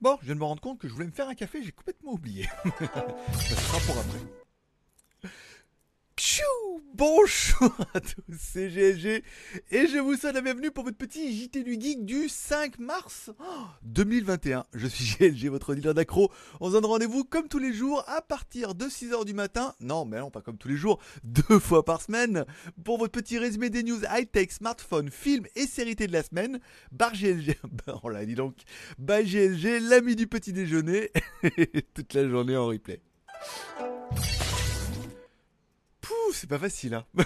Bon, je viens de me rendre compte que je voulais me faire un café, j'ai complètement oublié. Ça sera pour après. Bonjour à tous, c'est GLG et je vous souhaite la bienvenue pour votre petit JT du Geek du 5 mars 2021. Je suis GLG, votre dealer d'accro. On se donne rendez-vous comme tous les jours à partir de 6h du matin. Non, mais non, pas comme tous les jours, deux fois par semaine pour votre petit résumé des news high-tech, smartphone, films et séries de la semaine. Bar GLG, on l'a dit donc, by GLG, l'ami du petit déjeuner, toute la journée en replay c'est pas facile, hein.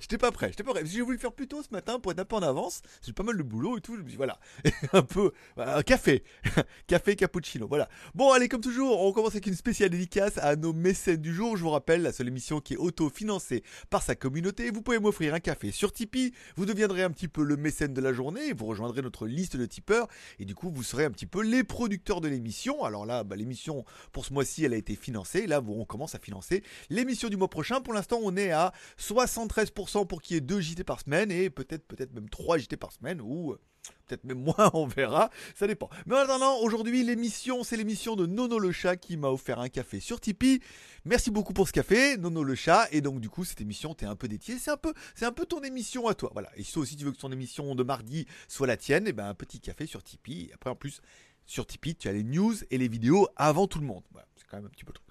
j'étais pas prêt, j'étais pas prêt. J'ai voulu le faire plus tôt ce matin pour être un peu en avance. J'ai pas mal de boulot et tout. Je dis, voilà, un peu, un café, café cappuccino, voilà. Bon, allez, comme toujours, on commence avec une spéciale dédicace à nos mécènes du jour. Je vous rappelle, la seule émission qui est auto-financée par sa communauté. Vous pouvez m'offrir un café sur Tipeee. Vous deviendrez un petit peu le mécène de la journée. Vous rejoindrez notre liste de tipeurs et du coup, vous serez un petit peu les producteurs de l'émission. Alors là, bah, l'émission pour ce mois-ci, elle a été financée. Là, on commence à financer l'émission du mois prochain. Pour l'instant on est à 73% pour qu'il y ait 2 JT par semaine et peut-être peut-être même 3 JT par semaine ou euh, peut-être même moins, on verra, ça dépend. Mais en attendant, aujourd'hui, l'émission, c'est l'émission de Nono le chat qui m'a offert un café sur Tipeee. Merci beaucoup pour ce café, Nono le chat. Et donc, du coup, cette émission, t'es un peu détié. C'est un peu, c'est un peu ton émission à toi. Voilà. Et si aussi tu veux que ton émission de mardi soit la tienne, et eh ben un petit café sur Tipeee. Après, en plus, sur Tipeee, tu as les news et les vidéos avant tout le monde. C'est quand même un petit peu trop.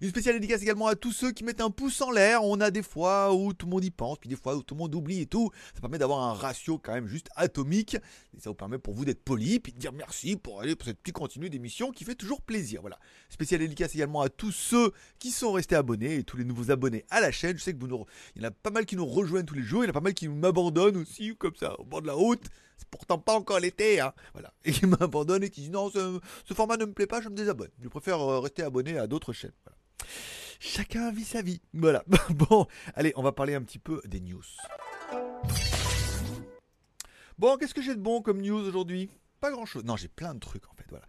Une spéciale dédicace également à tous ceux qui mettent un pouce en l'air. On a des fois où tout le monde y pense, puis des fois où tout le monde oublie et tout. Ça permet d'avoir un ratio quand même juste atomique. Et ça vous permet pour vous d'être poli, puis de dire merci pour aller pour cette petite continue d'émission qui fait toujours plaisir. Voilà. Spéciale dédicace également à tous ceux qui sont restés abonnés et tous les nouveaux abonnés à la chaîne. Je sais que vous il y en a pas mal qui nous rejoignent tous les jours. Il y en a pas mal qui m'abandonnent aussi, comme ça, au bord de la route c'est pourtant pas encore l'été, hein, voilà, et qui m'abandonnent et qui disent non, ce, format ne me plaît pas, je me désabonne. Je préfère euh, rester abonné à d'autres chaînes. Chacun vit sa vie. Voilà. Bon, allez, on va parler un petit peu des news. Bon, qu'est-ce que j'ai de bon comme news aujourd'hui? Pas grand-chose. Non, j'ai plein de trucs en fait. Voilà.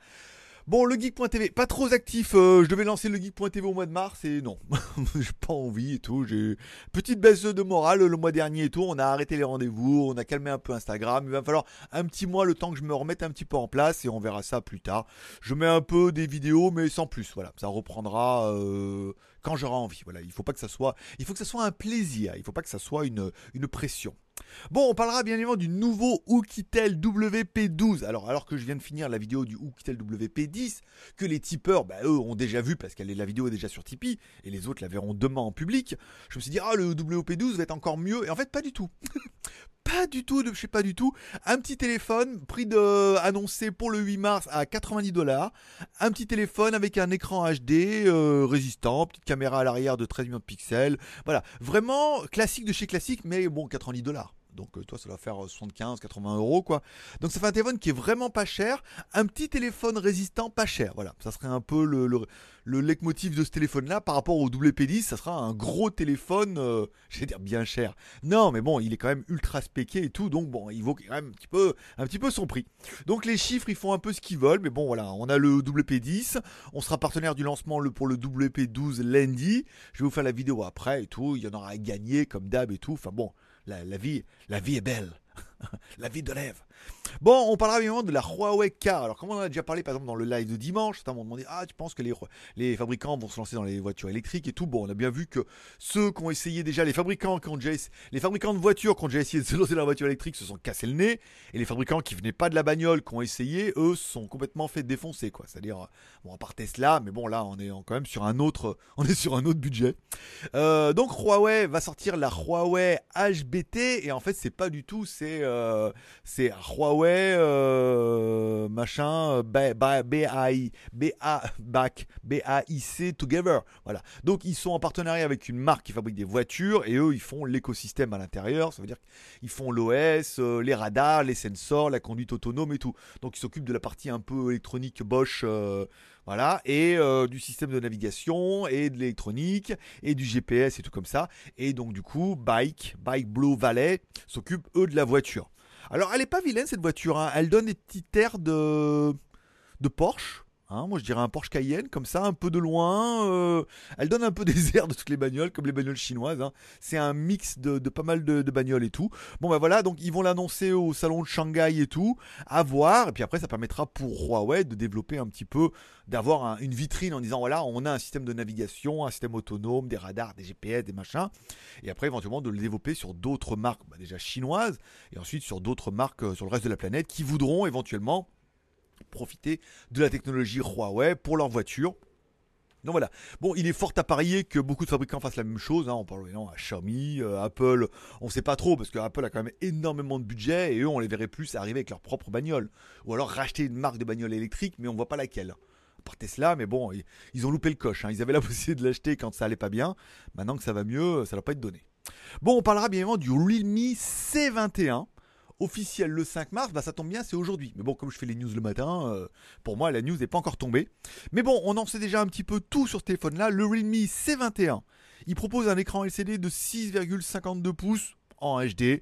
Bon, le geek.tv, pas trop actif. Euh, je devais lancer le geek.tv au mois de mars et non, j'ai pas envie et tout. J'ai petite baisse de morale le mois dernier et tout. On a arrêté les rendez-vous, on a calmé un peu Instagram. Il va falloir un petit mois le temps que je me remette un petit peu en place et on verra ça plus tard. Je mets un peu des vidéos, mais sans plus. Voilà, ça reprendra euh, quand j'aurai envie. Voilà, il faut pas que ça soit, un plaisir. Il faut pas que ça soit une pression. Bon, on parlera bien évidemment du nouveau Oukitel WP12. Alors, alors que je viens de finir la vidéo du Oukitel WP10, que les tipeurs, bah, eux, ont déjà vu parce que la vidéo est déjà sur Tipeee, et les autres la verront demain en public, je me suis dit, ah, le WP12 va être encore mieux. Et en fait, pas du tout. pas du tout, je sais pas du tout. Un petit téléphone, prix annoncé pour le 8 mars à 90 dollars. Un petit téléphone avec un écran HD euh, résistant, petite caméra à l'arrière de 13 millions de pixels. Voilà, vraiment classique de chez classique, mais bon, 90 dollars. Donc euh, toi ça va faire 75, euh, 80 euros quoi. Donc ça fait un téléphone qui est vraiment pas cher, un petit téléphone résistant pas cher. Voilà, ça serait un peu le, le, leitmotiv de ce téléphone là par rapport au WP10, ça sera un gros téléphone, euh, je vais dire bien cher. Non mais bon, il est quand même ultra spéqué et tout, donc bon, il vaut quand même un petit peu, un petit peu son prix. Donc les chiffres ils font un peu ce qu'ils veulent, mais bon voilà, on a le WP10, on sera partenaire du lancement pour le WP12 lundi. Je vais vous faire la vidéo après et tout, il y en aura à gagner comme d'hab et tout. Enfin bon, la, vie, la vie est belle. la vie de rêve. Bon, on parlera évidemment de la Huawei Car. Alors, comme on en a déjà parlé par exemple dans le live de dimanche, certains m'ont demandé Ah, tu penses que les, les fabricants vont se lancer dans les voitures électriques et tout? Bon, on a bien vu que ceux qui ont essayé déjà, les fabricants qui ont les fabricants de voitures qui ont déjà essayé de se lancer dans la voiture électrique se sont cassés le nez. Et les fabricants qui venaient pas de la bagnole, qui ont essayé, eux, se sont complètement fait défoncer, quoi. C'est-à-dire, bon, à part Tesla, mais bon, là, on est quand même sur un autre, on est sur un autre budget. Euh, donc, Huawei va sortir la Huawei HBT et en fait, c'est pas du tout, c'est, euh, c'est Huawei euh, machin, BAI, BAC, BAIC Together. Voilà. Donc ils sont en partenariat avec une marque qui fabrique des voitures et eux ils font l'écosystème à l'intérieur. Ça veut dire qu'ils font l'OS, euh, les radars, les sensors, la conduite autonome et tout. Donc ils s'occupent de la partie un peu électronique Bosch. Euh, voilà, et du système de navigation, et de l'électronique, et du GPS et tout comme ça. Et donc du coup, Bike, Bike Blue Valley, s'occupe eux de la voiture. Alors, elle est pas vilaine cette voiture. Hein. Elle donne des petits airs de, de Porsche. Hein, moi je dirais un Porsche Cayenne, comme ça, un peu de loin. euh, elle donne un peu des airs de toutes les bagnoles, comme les bagnoles chinoises. hein. C'est un mix de, pas mal de, bagnoles et tout. Bon ben voilà, donc ils vont l'annoncer au salon de Shanghai et tout, à voir. Et puis après, ça permettra pour Huawei de développer un petit peu, d'avoir un- une vitrine en disant voilà, on a un système de navigation, un système autonome, des radars, des GPS, des machins. Et après, éventuellement, de le développer sur d'autres marques, bah, déjà chinoises, et ensuite sur d'autres marques euh, sur le reste de la planète qui voudront éventuellement profiter de la technologie Huawei pour leur voiture. Donc voilà. Bon, il est fort à parier que beaucoup de fabricants fassent la même chose. On parle évidemment à Xiaomi, euh, Apple. On sait pas trop parce que Apple a quand même énormément de budget et eux, on les verrait plus arriver avec leur propre bagnole. Ou alors racheter une marque de bagnole électrique, mais on voit pas laquelle. Par Tesla, mais bon, ils, ont loupé le coche. hein. Ils avaient la possibilité de l'acheter quand ça allait pas bien. Maintenant que ça va mieux, ça va pas être donné. Bon, on parlera bien évidemment du Realme C21 officiel le 5 mars, bah ça tombe bien, c'est aujourd'hui. Mais bon, comme je fais les news le matin, euh, pour moi, la news n'est pas encore tombée. Mais bon, on en sait déjà un petit peu tout sur ce téléphone-là. Le Realme C21, il propose un écran LCD de 6,52 pouces en HD.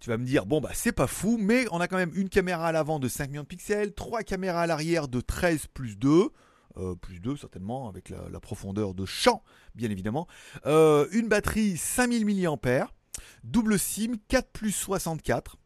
Tu vas me dire, bon, bah c'est pas fou, mais on a quand même une caméra à l'avant de 5 millions de pixels, trois caméras à l'arrière de 13 plus 2. euh, plus 2 certainement avec la, la profondeur de champ bien évidemment Euh, une batterie 5000 mAh double SIM 4 plus 64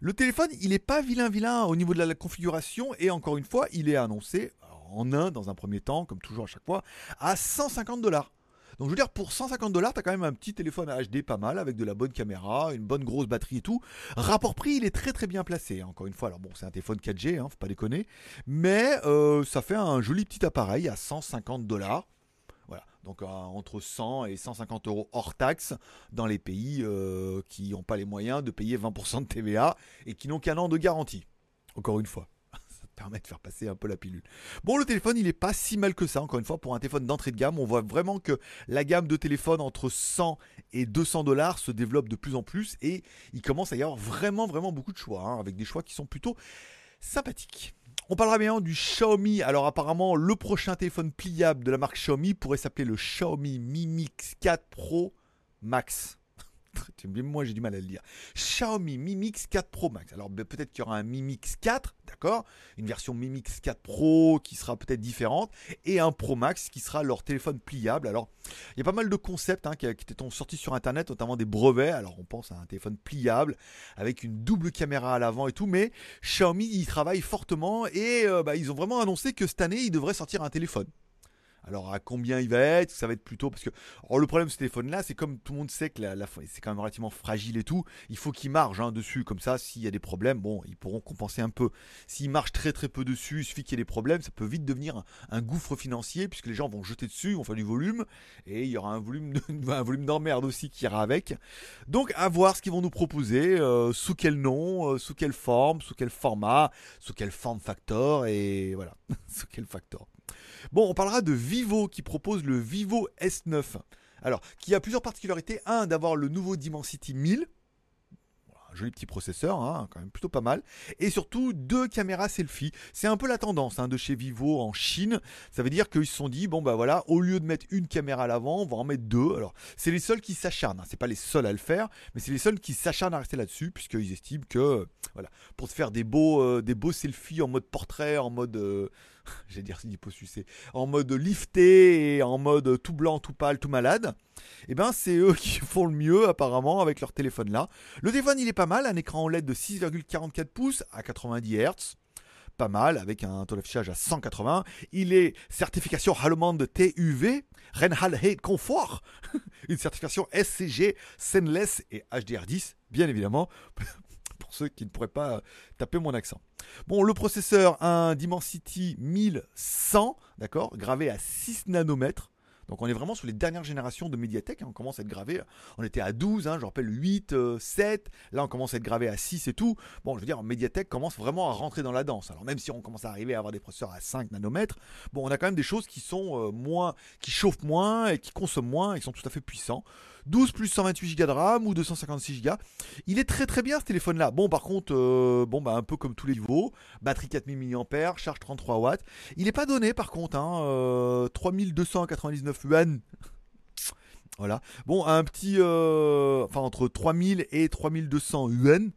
le téléphone, il n'est pas vilain vilain au niveau de la, configuration et encore une fois, il est annoncé en un dans un premier temps, comme toujours à chaque fois, à 150 dollars. Donc je veux dire, pour 150 dollars, t'as quand même un petit téléphone HD pas mal avec de la bonne caméra, une bonne grosse batterie et tout. Rapport prix, il est très très bien placé. hein. Encore une fois, alors bon, c'est un téléphone 4G, hein, faut pas déconner, mais euh, ça fait un joli petit appareil à 150 dollars. Voilà, donc euh, entre 100 et 150 euros hors taxe dans les pays euh, qui n'ont pas les moyens de payer 20% de TVA et qui n'ont qu'un an de garantie. Encore une fois. Ça permet de faire passer un peu la pilule. Bon, le téléphone, il est pas si mal que ça, encore une fois, pour un téléphone d'entrée de gamme. On voit vraiment que la gamme de téléphones entre 100 et 200 dollars se développe de plus en plus et il commence à y avoir vraiment, vraiment beaucoup de choix, hein, avec des choix qui sont plutôt sympathiques. On parlera bien du Xiaomi. Alors apparemment, le prochain téléphone pliable de la marque Xiaomi pourrait s'appeler le Xiaomi Mi Mix 4 Pro Max. Moi j'ai du mal à le dire. Xiaomi Mi Mix 4 Pro Max. Alors peut-être qu'il y aura un Mi Mix 4, d'accord? Une version Mi Mix 4 Pro qui sera peut-être différente et un Pro Max qui sera leur téléphone pliable. Alors il y a pas mal de concepts hein, qui, qui étaient sortis sur internet, notamment des brevets. Alors on pense à un téléphone pliable avec une double caméra à l'avant et tout, mais Xiaomi y travaille fortement et euh, bah, ils ont vraiment annoncé que cette année ils devraient sortir un téléphone. Alors à combien il va être? Ça va être plutôt parce que alors, le problème de ce téléphone-là, c'est comme tout le monde sait que c'est quand même relativement fragile et tout. Il faut qu'il marche hein, dessus, comme ça, s'il y a des problèmes, bon, ils pourront compenser un peu. S'il marche très très peu dessus, il suffit qu'il y ait des problèmes, ça peut vite devenir un, gouffre financier puisque les gens vont jeter dessus, vont faire du volume et il y aura un volume d'emmerde aussi qui ira avec. Donc à voir ce qu'ils vont nous proposer, euh, sous quel nom, euh, sous quelle forme, sous quel format, sous quel form factor et voilà, sous quel factor. Bon, on parlera de Vivo qui propose le Vivo S9. Alors, qui a plusieurs particularités. Un, d'avoir le nouveau Dimensity 1000. Voilà, Un joli petit processeur, hein, quand même plutôt pas mal. Et surtout, deux caméras selfie. C'est un peu la tendance hein, de chez Vivo en Chine. Ça veut dire qu'ils se sont dit, bon bah voilà, au lieu de mettre une caméra à l'avant, on va en mettre deux. Alors, c'est les seuls qui s'acharnent. Hein. C'est pas les seuls à le faire, mais c'est les seuls qui s'acharnent à rester là-dessus, puisqu'ils estiment que, voilà, pour te faire des beaux, euh, des beaux selfies en mode portrait, en mode... euh, j'allais dire en mode lifté et en mode tout blanc, tout pâle, tout malade, et ben c'est eux qui font le mieux apparemment avec leur téléphone là. Le téléphone il est pas mal, un écran OLED de 6,44 pouces à 90 Hz. Pas mal, avec un taux d'affichage à 180. Il est certification allemande TUV, Reinhaltheit Comfort, une certification SCG, Stainless et HDR10, bien évidemment, pour ceux qui ne pourraient pas taper mon accent. Bon, le processeur, un Dimensity 1100, d'accord, gravé à 6 nanomètres. Donc on est vraiment sur les dernières générations de Mediatek, hein, on commence à être gravé, on était à 12, hein, je rappelle 8, euh, 7, là on commence à être gravé à 6 et tout. Bon, je veux dire, Mediatek commence vraiment à rentrer dans la danse. Alors même si on commence à arriver à avoir des processeurs à 5 nanomètres, bon, on a quand même des choses qui sont euh, moins, qui chauffent moins et qui consomment moins et qui sont tout à fait puissants. 12 plus 128 Go de RAM ou 256 Go. Il est très très bien ce téléphone là. Bon par contre, euh, bon bah un peu comme tous les niveaux, batterie 4000 mAh, charge 33 watts. Il n'est pas donné par contre, hein, euh, 3299 yuan. Voilà. Bon, un petit, euh, enfin entre 3000 et 3200 yuan.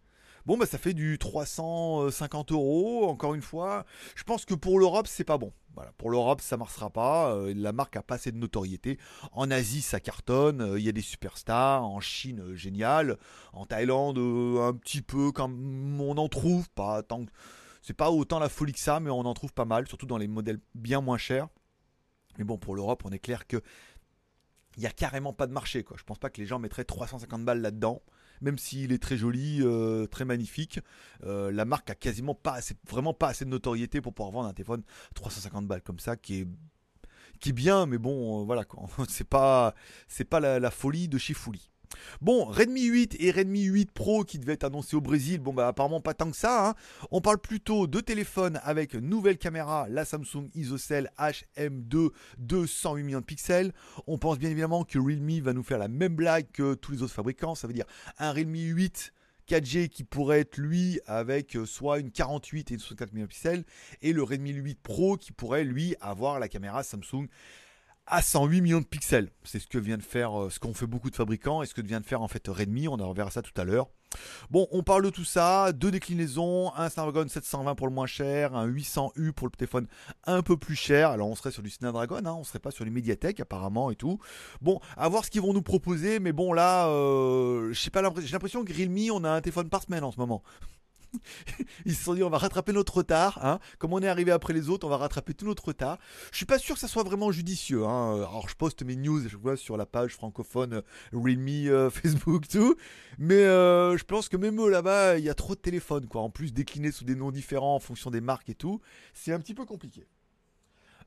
Bon, bah ça fait du 350 euros, encore une fois. Je pense que pour l'Europe, c'est pas bon. Voilà, pour l'Europe, ça marchera pas. Euh, la marque a pas assez de notoriété. En Asie, ça cartonne. Euh, il y a des superstars. En Chine, euh, génial. En Thaïlande, un petit peu. Comme on en trouve pas tant. C'est pas autant la folie que ça, mais on en trouve pas mal, surtout dans les modèles bien moins chers. Mais bon, pour l'Europe, on est clair que il y a carrément pas de marché. Quoi. Je pense pas que les gens mettraient 350 balles là-dedans même s'il est très joli, euh, très magnifique. Euh, la marque a quasiment pas assez, vraiment pas assez de notoriété pour pouvoir vendre un téléphone 350 balles comme ça, qui est qui est bien, mais bon, euh, voilà. C'est pas, c'est pas la, folie de chez. Bon, Redmi 8 et Redmi 8 Pro qui devaient être annoncés au Brésil, bon bah apparemment pas tant que ça. Hein. On parle plutôt de téléphone avec nouvelle caméra, la Samsung ISOCELL HM2 208 millions de pixels. On pense bien évidemment que Realme va nous faire la même blague que tous les autres fabricants, ça veut dire un Realme 8 4G qui pourrait être lui avec euh, soit une 48 et une 64 millions de pixels et le Redmi 8 Pro qui pourrait lui avoir la caméra Samsung à 108 millions de pixels. C'est ce que vient de faire, euh, ce qu'ont fait beaucoup de fabricants et ce que vient de faire en fait Redmi. On en reverra ça tout à l'heure. Bon, on parle de tout ça, deux déclinaisons, un Snapdragon 720 pour le moins cher, un 800U pour le téléphone un peu plus cher. Alors on serait sur du Snapdragon, hein, on serait pas sur les Mediatek apparemment et tout. Bon, à voir ce qu'ils vont nous proposer, mais bon là, euh, j'ai l'impression que Realme, on a un téléphone par semaine en ce moment. Ils se sont dit on va rattraper notre retard. Hein. Comme on est arrivé après les autres, on va rattraper tout notre retard. Je suis pas sûr que ça soit vraiment judicieux. Hein. Alors je poste mes news, je vois sur la page francophone Realme, euh, Facebook, tout. Mais euh, je pense que même là-bas, il y a trop de téléphones. Quoi. En plus, déclinés sous des noms différents en fonction des marques et tout, c'est un petit peu compliqué.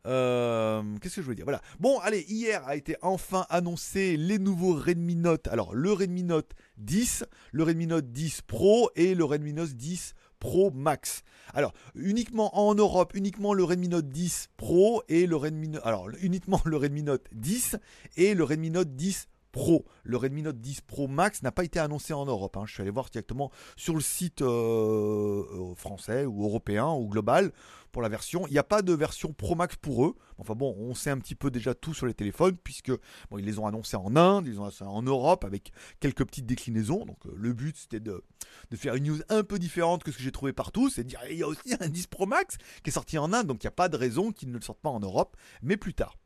Euh, qu'est-ce que je veux dire? Voilà. Bon, allez, hier a été enfin annoncé les nouveaux Redmi Note. Alors, le Redmi Note 10, le Redmi Note 10 Pro et le Redmi Note 10 Pro Max. Alors, uniquement en Europe, uniquement le Redmi Note 10 Pro et le Redmi Note, alors uniquement le Redmi Note 10 et le Redmi Note 10 Pro. Le Redmi Note 10 Pro Max n'a pas été annoncé en Europe. Hein. Je suis allé voir directement sur le site euh, euh, français ou européen ou global pour la version. Il n'y a pas de version Pro Max pour eux. Enfin bon, on sait un petit peu déjà tout sur les téléphones puisque ils les ont annoncés en Inde, ils ont annoncé en Europe avec quelques petites déclinaisons. Donc euh, le but c'était de, de, faire une news un peu différente que ce que j'ai trouvé partout. C'est de dire il y a aussi un 10 Pro Max qui est sorti en Inde, donc il n'y a pas de raison qu'ils ne le sortent pas en Europe, mais plus tard.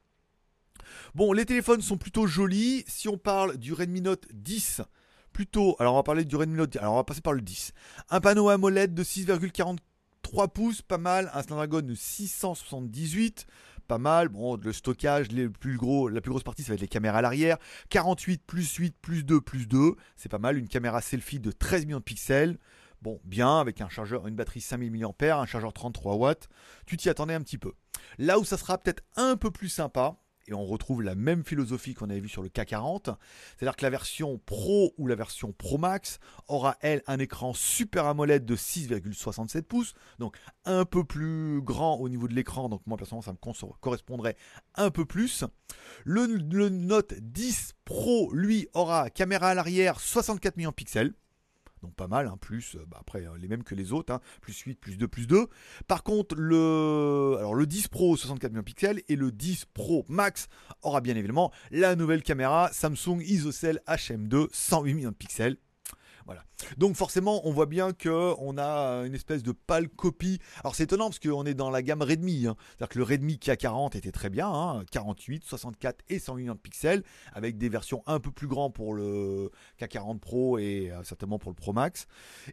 Bon, les téléphones sont plutôt jolis. Si on parle du Redmi Note 10, plutôt, alors on va parler du Redmi Note 10, alors on va passer par le 10. Un panneau AMOLED de 6,43 pouces, pas mal. Un Snapdragon de 678, pas mal. Bon, le stockage, plus gros, la plus grosse partie, ça va être les caméras à l'arrière. 48 plus 8 plus 2 plus 2, c'est pas mal. Une caméra selfie de 13 millions de pixels. Bon, bien, avec un chargeur, une batterie 5000 mAh, un chargeur 33 watts. Tu t'y attendais un petit peu. Là où ça sera peut-être un peu plus sympa, et on retrouve la même philosophie qu'on avait vu sur le K40. C'est-à-dire que la version Pro ou la version Pro Max aura, elle, un écran Super AMOLED de 6,67 pouces, donc un peu plus grand au niveau de l'écran, donc moi personnellement ça me correspondrait un peu plus. Le, le Note 10 Pro, lui, aura caméra à l'arrière 64 millions de pixels donc pas mal, hein, plus, euh, bah, après euh, les mêmes que les autres, hein, plus 8, plus 2, plus 2. Par contre, le, alors, le 10 Pro 64 millions de pixels et le 10 Pro Max aura bien évidemment la nouvelle caméra Samsung ISOCELL HM2 108 millions de pixels voilà. Donc forcément, on voit bien que on a une espèce de pâle copie. Alors c'est étonnant parce qu'on est dans la gamme Redmi. Hein. C'est-à-dire que le Redmi K40 était très bien, 48, hein, 64 et 100 millions de pixels, avec des versions un peu plus grandes pour le K40 Pro et euh, certainement pour le Pro Max.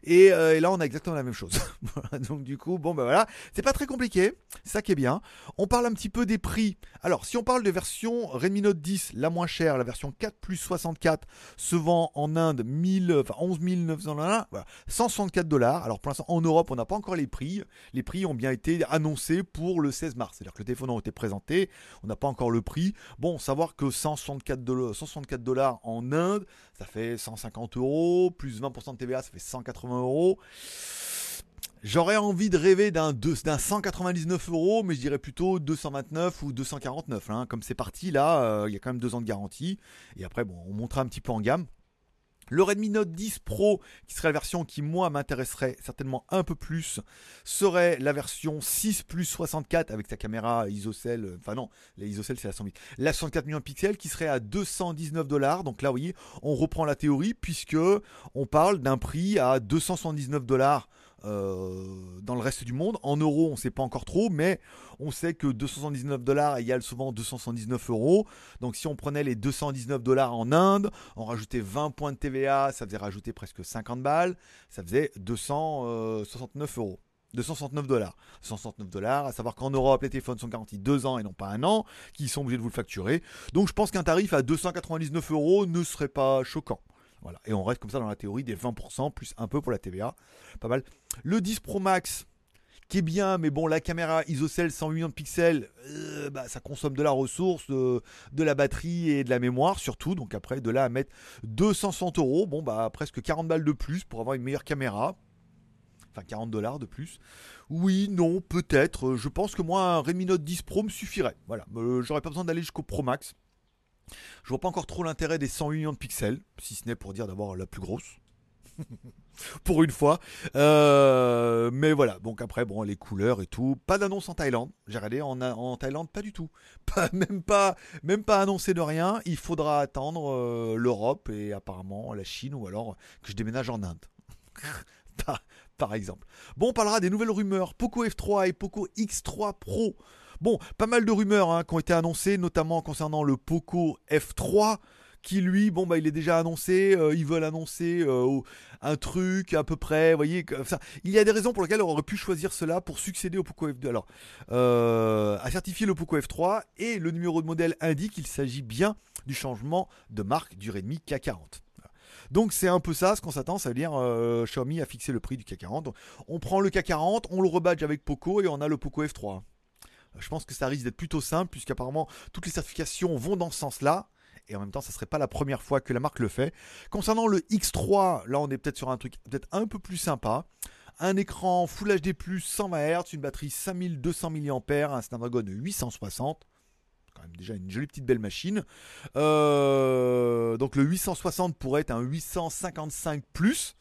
Euh, et, là, on a exactement la même chose. Donc du coup, bon ben voilà, c'est pas très compliqué. Ça qui est bien. On parle un petit peu des prix. Alors si on parle de version Redmi Note 10, la moins chère, la version 4 plus 64, se vend en Inde 1000, enfin 11 1900, 164 dollars. Alors pour l'instant, en Europe, on n'a pas encore les prix. Les prix ont bien été annoncés pour le 16 mars. C'est-à-dire que le téléphone a été présenté, on n'a pas encore le prix. Bon, savoir que 164 dollars, 164 dollars en Inde, ça fait 150 euros, plus 20% de TVA, ça fait 180 euros. J'aurais envie de rêver d'un 199 euros, mais je dirais plutôt 229 ou 249. Hein. Comme c'est parti là, euh, il y a quand même deux ans de garantie. Et après, bon, on montera un petit peu en gamme. Le Redmi Note 10 Pro, qui serait la version qui moi m'intéresserait certainement un peu plus, serait la version 6 plus 64 avec sa caméra ISOCELL, euh, enfin non, la ISOCELL c'est la 108, la 64 millions de pixels qui serait à 219 dollars. Donc là, vous voyez, on reprend la théorie puisque on parle d'un prix à 279 dollars dans le reste du monde. En euros, on ne sait pas encore trop, mais on sait que 279 dollars égale souvent 279 euros. Donc si on prenait les 219 dollars en Inde, on rajoutait 20 points de TVA, ça faisait rajouter presque 50 balles, ça faisait 269 euros. 269 dollars. 269 dollars, à savoir qu'en Europe, les téléphones sont garantis 2 ans et non pas un an, qui sont obligés de vous le facturer. Donc je pense qu'un tarif à 299 euros ne serait pas choquant. Voilà. Et on reste comme ça dans la théorie des 20% plus un peu pour la TVA. Pas mal. Le 10 Pro Max, qui est bien, mais bon, la caméra ISOCELL 108 millions de pixels, euh, bah, ça consomme de la ressource, de, la batterie et de la mémoire surtout. Donc après, de là à mettre 260 euros, bon, bah presque 40 balles de plus pour avoir une meilleure caméra. Enfin, 40 dollars de plus. Oui, non, peut-être. Je pense que moi, un Redmi Note 10 Pro me suffirait. Voilà. Euh, j'aurais pas besoin d'aller jusqu'au Pro Max. Je vois pas encore trop l'intérêt des 108 millions de pixels, si ce n'est pour dire d'avoir la plus grosse. pour une fois. Euh, mais voilà, donc après, bon, les couleurs et tout. Pas d'annonce en Thaïlande. J'ai regardé en, Thaïlande, pas du tout. Même, pas, même pas annoncé de rien. Il faudra attendre euh, l'Europe et apparemment la Chine ou alors que je déménage en Inde. par, par exemple. Bon, on parlera des nouvelles rumeurs. Poco F3 et Poco X3 Pro Bon, pas mal de rumeurs hein, qui ont été annoncées, notamment concernant le Poco F3 qui lui, bon bah il est déjà annoncé, euh, ils veulent annoncer euh, un truc à peu près, vous voyez, il y a des raisons pour lesquelles on aurait pu choisir cela pour succéder au Poco F2. Alors, euh, à certifier le Poco F3 et le numéro de modèle indique qu'il s'agit bien du changement de marque du Redmi K40. Donc c'est un peu ça, ce qu'on s'attend, ça veut dire Xiaomi a fixé le prix du K40. On prend le K40, on le rebadge avec Poco et on a le Poco F3. Je pense que ça risque d'être plutôt simple, puisqu'apparemment toutes les certifications vont dans ce sens-là. Et en même temps, ça serait pas la première fois que la marque le fait. Concernant le X3, là on est peut-être sur un truc peut-être un peu plus sympa. Un écran Full HD+, 120 Hz, une batterie 5200 mAh, un Snapdragon 860 quand même déjà une jolie petite belle machine. Euh, donc le 860 pourrait être un 855 plus.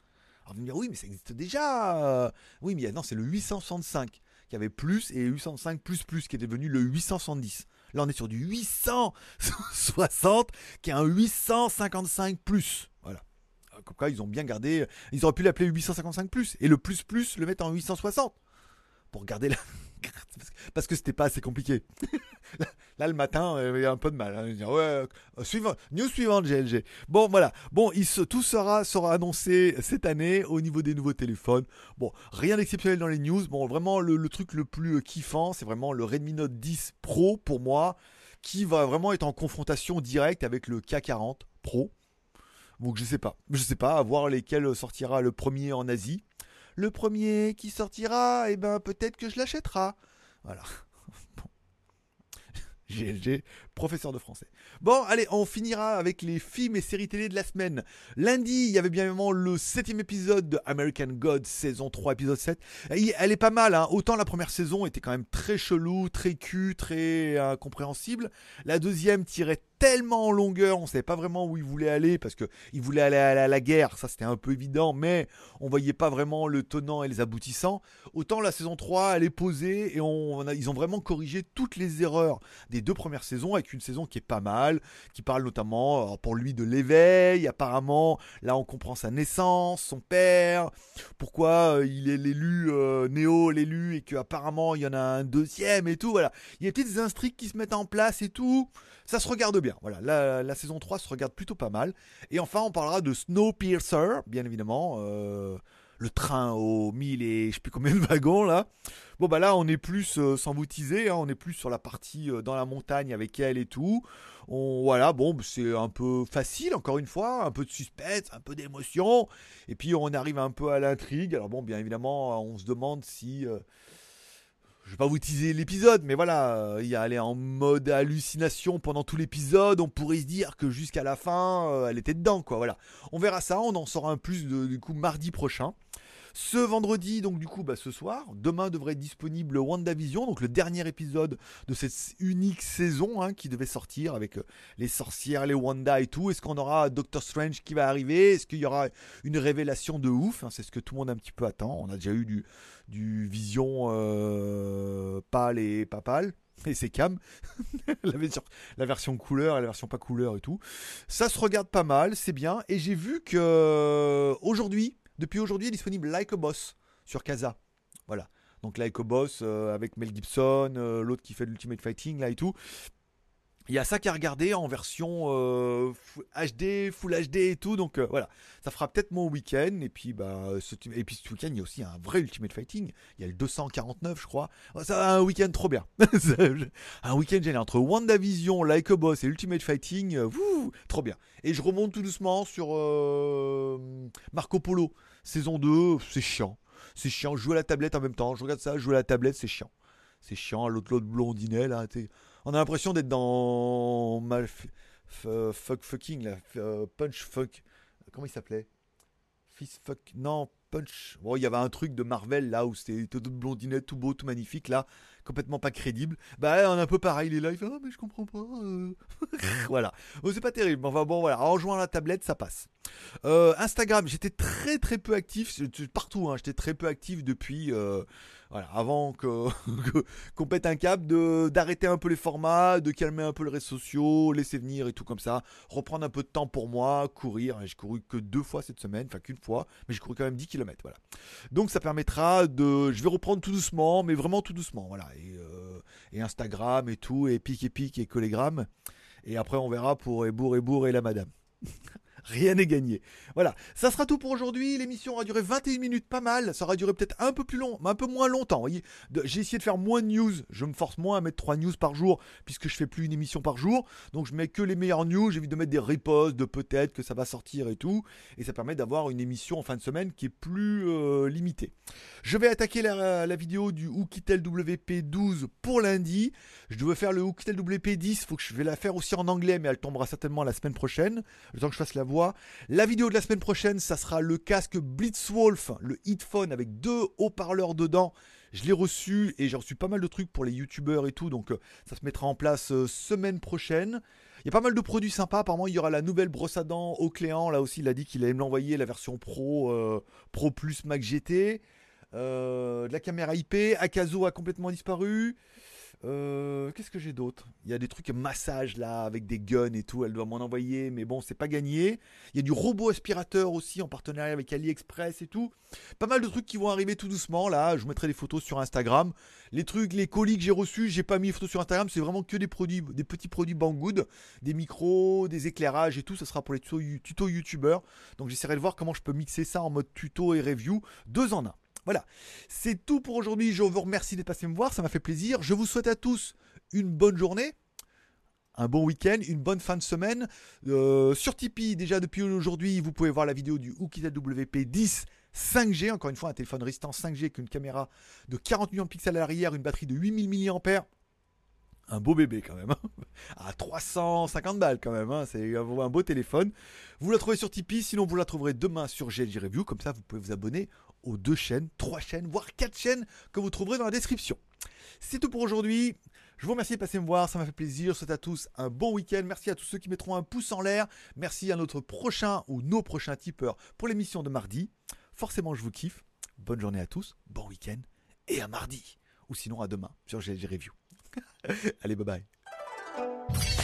Alors vous me dire oui mais ça existe déjà. Oui mais non c'est le 865 qui avait plus et 805 plus plus qui est devenu le 870. Là on est sur du 860 qui est un 855 plus. Voilà. Comme quoi ils ont bien gardé. Ils auraient pu l'appeler 855 plus et le plus plus le mettre en 860 pour garder la parce que c'était pas assez compliqué. Là, le matin, il y a un peu de mal. Hein. ouais, euh, suivant, news suivante, GLG. Bon, voilà. Bon, tout sera, annoncé cette année au niveau des nouveaux téléphones. Bon, rien d'exceptionnel dans les news. Bon, vraiment, le, truc le plus kiffant, c'est vraiment le Redmi Note 10 Pro pour moi, qui va vraiment être en confrontation directe avec le K40 Pro. Donc, je sais pas. Je sais pas, à voir lesquels sortira le premier en Asie le premier qui sortira, eh ben peut-être que je l'achèterai. Voilà. GLG, professeur de français. Bon, allez, on finira avec les films et séries télé de la semaine. Lundi, il y avait bien évidemment le septième épisode de American God, saison 3, épisode 7. Elle est pas mal, hein. autant la première saison était quand même très chelou, très cul, très incompréhensible. La deuxième tirait tellement en longueur, on savait pas vraiment où il voulait aller parce que il voulait aller à la, guerre, ça c'était un peu évident, mais on voyait pas vraiment le tenant et les aboutissants. Autant la saison 3, elle est posée et on, ils ont vraiment corrigé toutes les erreurs des deux premières saisons avec une saison qui est pas mal, qui parle notamment pour lui de l'éveil. Apparemment, là on comprend sa naissance, son père, pourquoi euh, il est l'élu euh, Néo, l'élu et qu'apparemment il y en a un deuxième et tout. Voilà, il y a des intrigues qui se mettent en place et tout ça se regarde bien. Voilà, la, saison 3 se regarde plutôt pas mal. Et enfin, on parlera de Snowpiercer, bien évidemment. Euh, le train aux 1000 et je sais plus combien de wagons là. Bon bah là on est plus euh, sans vous teaser, hein, on est plus sur la partie euh, dans la montagne avec elle et tout. On, voilà, bon c'est un peu facile encore une fois, un peu de suspense, un peu d'émotion. Et puis on arrive un peu à l'intrigue. Alors bon bien évidemment on se demande si je vais pas vous teaser l'épisode, mais voilà, euh, il y a aller en mode hallucination pendant tout l'épisode. On pourrait se dire que jusqu'à la fin, euh, elle était dedans, quoi. Voilà, on verra ça. On en saura un plus du coup mardi prochain. Ce vendredi, donc du coup, bah, ce soir, demain devrait être disponible WandaVision, donc le dernier épisode de cette unique saison hein, qui devait sortir avec euh, les sorcières, les Wanda et tout. Est-ce qu'on aura Doctor Strange qui va arriver? Est-ce qu'il y aura une révélation de ouf? Hein, C'est ce que tout le monde un petit peu attend. On a déjà eu du, Vision euh, pâle et pas pâle et c'est cam. la, version, la version couleur et la version pas couleur et tout. Ça se regarde pas mal, c'est bien. Et j'ai vu que euh, aujourd'hui, depuis aujourd'hui, est disponible Like a Boss sur Casa. Voilà. Donc Like a Boss euh, avec Mel Gibson, euh, l'autre qui fait l'Ultimate Fighting là et tout. Il y a ça qui a regardé en version HD, Full HD et tout, donc voilà, ça fera peut-être mon week-end. Et puis bah, ce, et puis ce week-end il y a aussi un vrai Ultimate Fighting. Il y a le 249 je crois. Ça un week-end trop bien. un week-end génial entre WandaVision, Like a Boss et Ultimate Fighting, trop bien. Et je remonte tout doucement sur Marco Polo saison 2, c'est chiant, c'est chiant. Jouer à la tablette en même temps, je regarde ça, jouer à la tablette, c'est chiant, c'est chiant. L'autre l'autre blondinet là, on a l'impression d'être dans mal fuck fucking là, euh, punch fuck. Comment il s'appelait? Fist fuck. Non, punch. Bon, il y avait un truc de Marvel là où c'était tout blondinet, tout beau, tout magnifique là, complètement pas crédible. Bah, on est un peu pareil les lives. Ah, mais je comprends pas. Euh. voilà. Bon, c'est pas terrible. Enfin bon, voilà. En à la tablette, ça passe. Euh, Instagram, j'étais très très peu actif partout. Hein, j'étais très peu actif depuis voilà, avant qu'on pète un de, d'arrêter un peu les formats, de calmer un peu les réseaux sociaux, laisser venir et tout comme ça, reprendre un peu de temps pour moi, courir. J'ai couru que deux fois cette semaine, enfin qu'une fois, mais j'ai couru quand même 10 km. Voilà. Donc ça permettra de. Je vais reprendre tout doucement, mais vraiment tout doucement. Voilà. Et, euh, et Instagram et tout, et pic et pic et collégramme. Et après on verra pour Ebour, Ebour et la madame. rien n'est gagné. Voilà, ça sera tout pour aujourd'hui. L'émission aura duré 21 minutes, pas mal. Ça aura duré peut-être un peu plus long, mais un peu moins longtemps. J'ai essayé de faire moins de news. Je me force moins à mettre 3 news par jour, puisque je fais plus une émission par jour. Donc je mets que les meilleures news. J'évite de mettre des ripostes, de peut-être que ça va sortir et tout. Et ça permet d'avoir une émission en fin de semaine qui est plus euh, limitée. Je vais attaquer la, vidéo du Oukitel WP12 pour lundi. Je devais faire le Oukitel WP10. Faut que je vais la faire aussi en anglais, mais elle tombera certainement la semaine prochaine. Le temps que je fasse la voix la vidéo de la semaine prochaine, ça sera le casque Blitzwolf, le headphone avec deux haut-parleurs dedans. Je l'ai reçu et j'ai reçu pas mal de trucs pour les youtubeurs et tout, donc euh, ça se mettra en place euh, semaine prochaine. Il y a pas mal de produits sympas. Apparemment, il y aura la nouvelle brosse à dents au Cléant. Là aussi, il a dit qu'il allait me l'envoyer, la version Pro, euh, Pro Plus Mac GT. de la caméra IP. Akazo a complètement disparu. Euh, qu'est-ce que j'ai d'autre? Il y a des trucs massage là avec des guns et tout. Elle doit m'en envoyer, mais bon, c'est pas gagné. Il y a du robot aspirateur aussi en partenariat avec AliExpress et tout. Pas mal de trucs qui vont arriver tout doucement là. Je mettrai des photos sur Instagram. Les trucs, les colis que j'ai reçus, j'ai pas mis les photos sur Instagram. C'est vraiment que des produits, des petits produits Banggood, des micros, des éclairages et tout. Ça sera pour les tutos, tutos youtubeurs. Donc j'essaierai de voir comment je peux mixer ça en mode tuto et review. Deux en un. Voilà, c'est tout pour aujourd'hui. Je vous remercie d'être passé me voir, ça m'a fait plaisir. Je vous souhaite à tous une bonne journée, un bon week-end, une bonne fin de semaine. Euh, sur Tipeee, déjà depuis aujourd'hui, vous pouvez voir la vidéo du Ukita WP10 5G. Encore une fois, un téléphone résistant 5G avec une caméra de 40 millions de pixels à l'arrière, une batterie de 8000 mAh. Un beau bébé quand même, hein. à 350 balles quand même, hein. c'est un beau téléphone. Vous la trouvez sur Tipeee, sinon vous la trouverez demain sur GLG Review, comme ça vous pouvez vous abonner aux deux chaînes, trois chaînes, voire quatre chaînes que vous trouverez dans la description. C'est tout pour aujourd'hui. Je vous remercie de passer me voir, ça m'a fait plaisir. Je souhaite à tous un bon week-end. Merci à tous ceux qui mettront un pouce en l'air. Merci à notre prochain ou nos prochains tipeurs pour l'émission de mardi. Forcément, je vous kiffe. Bonne journée à tous, bon week-end et à mardi. Ou sinon à demain sur GLG Review. Allez, bye bye.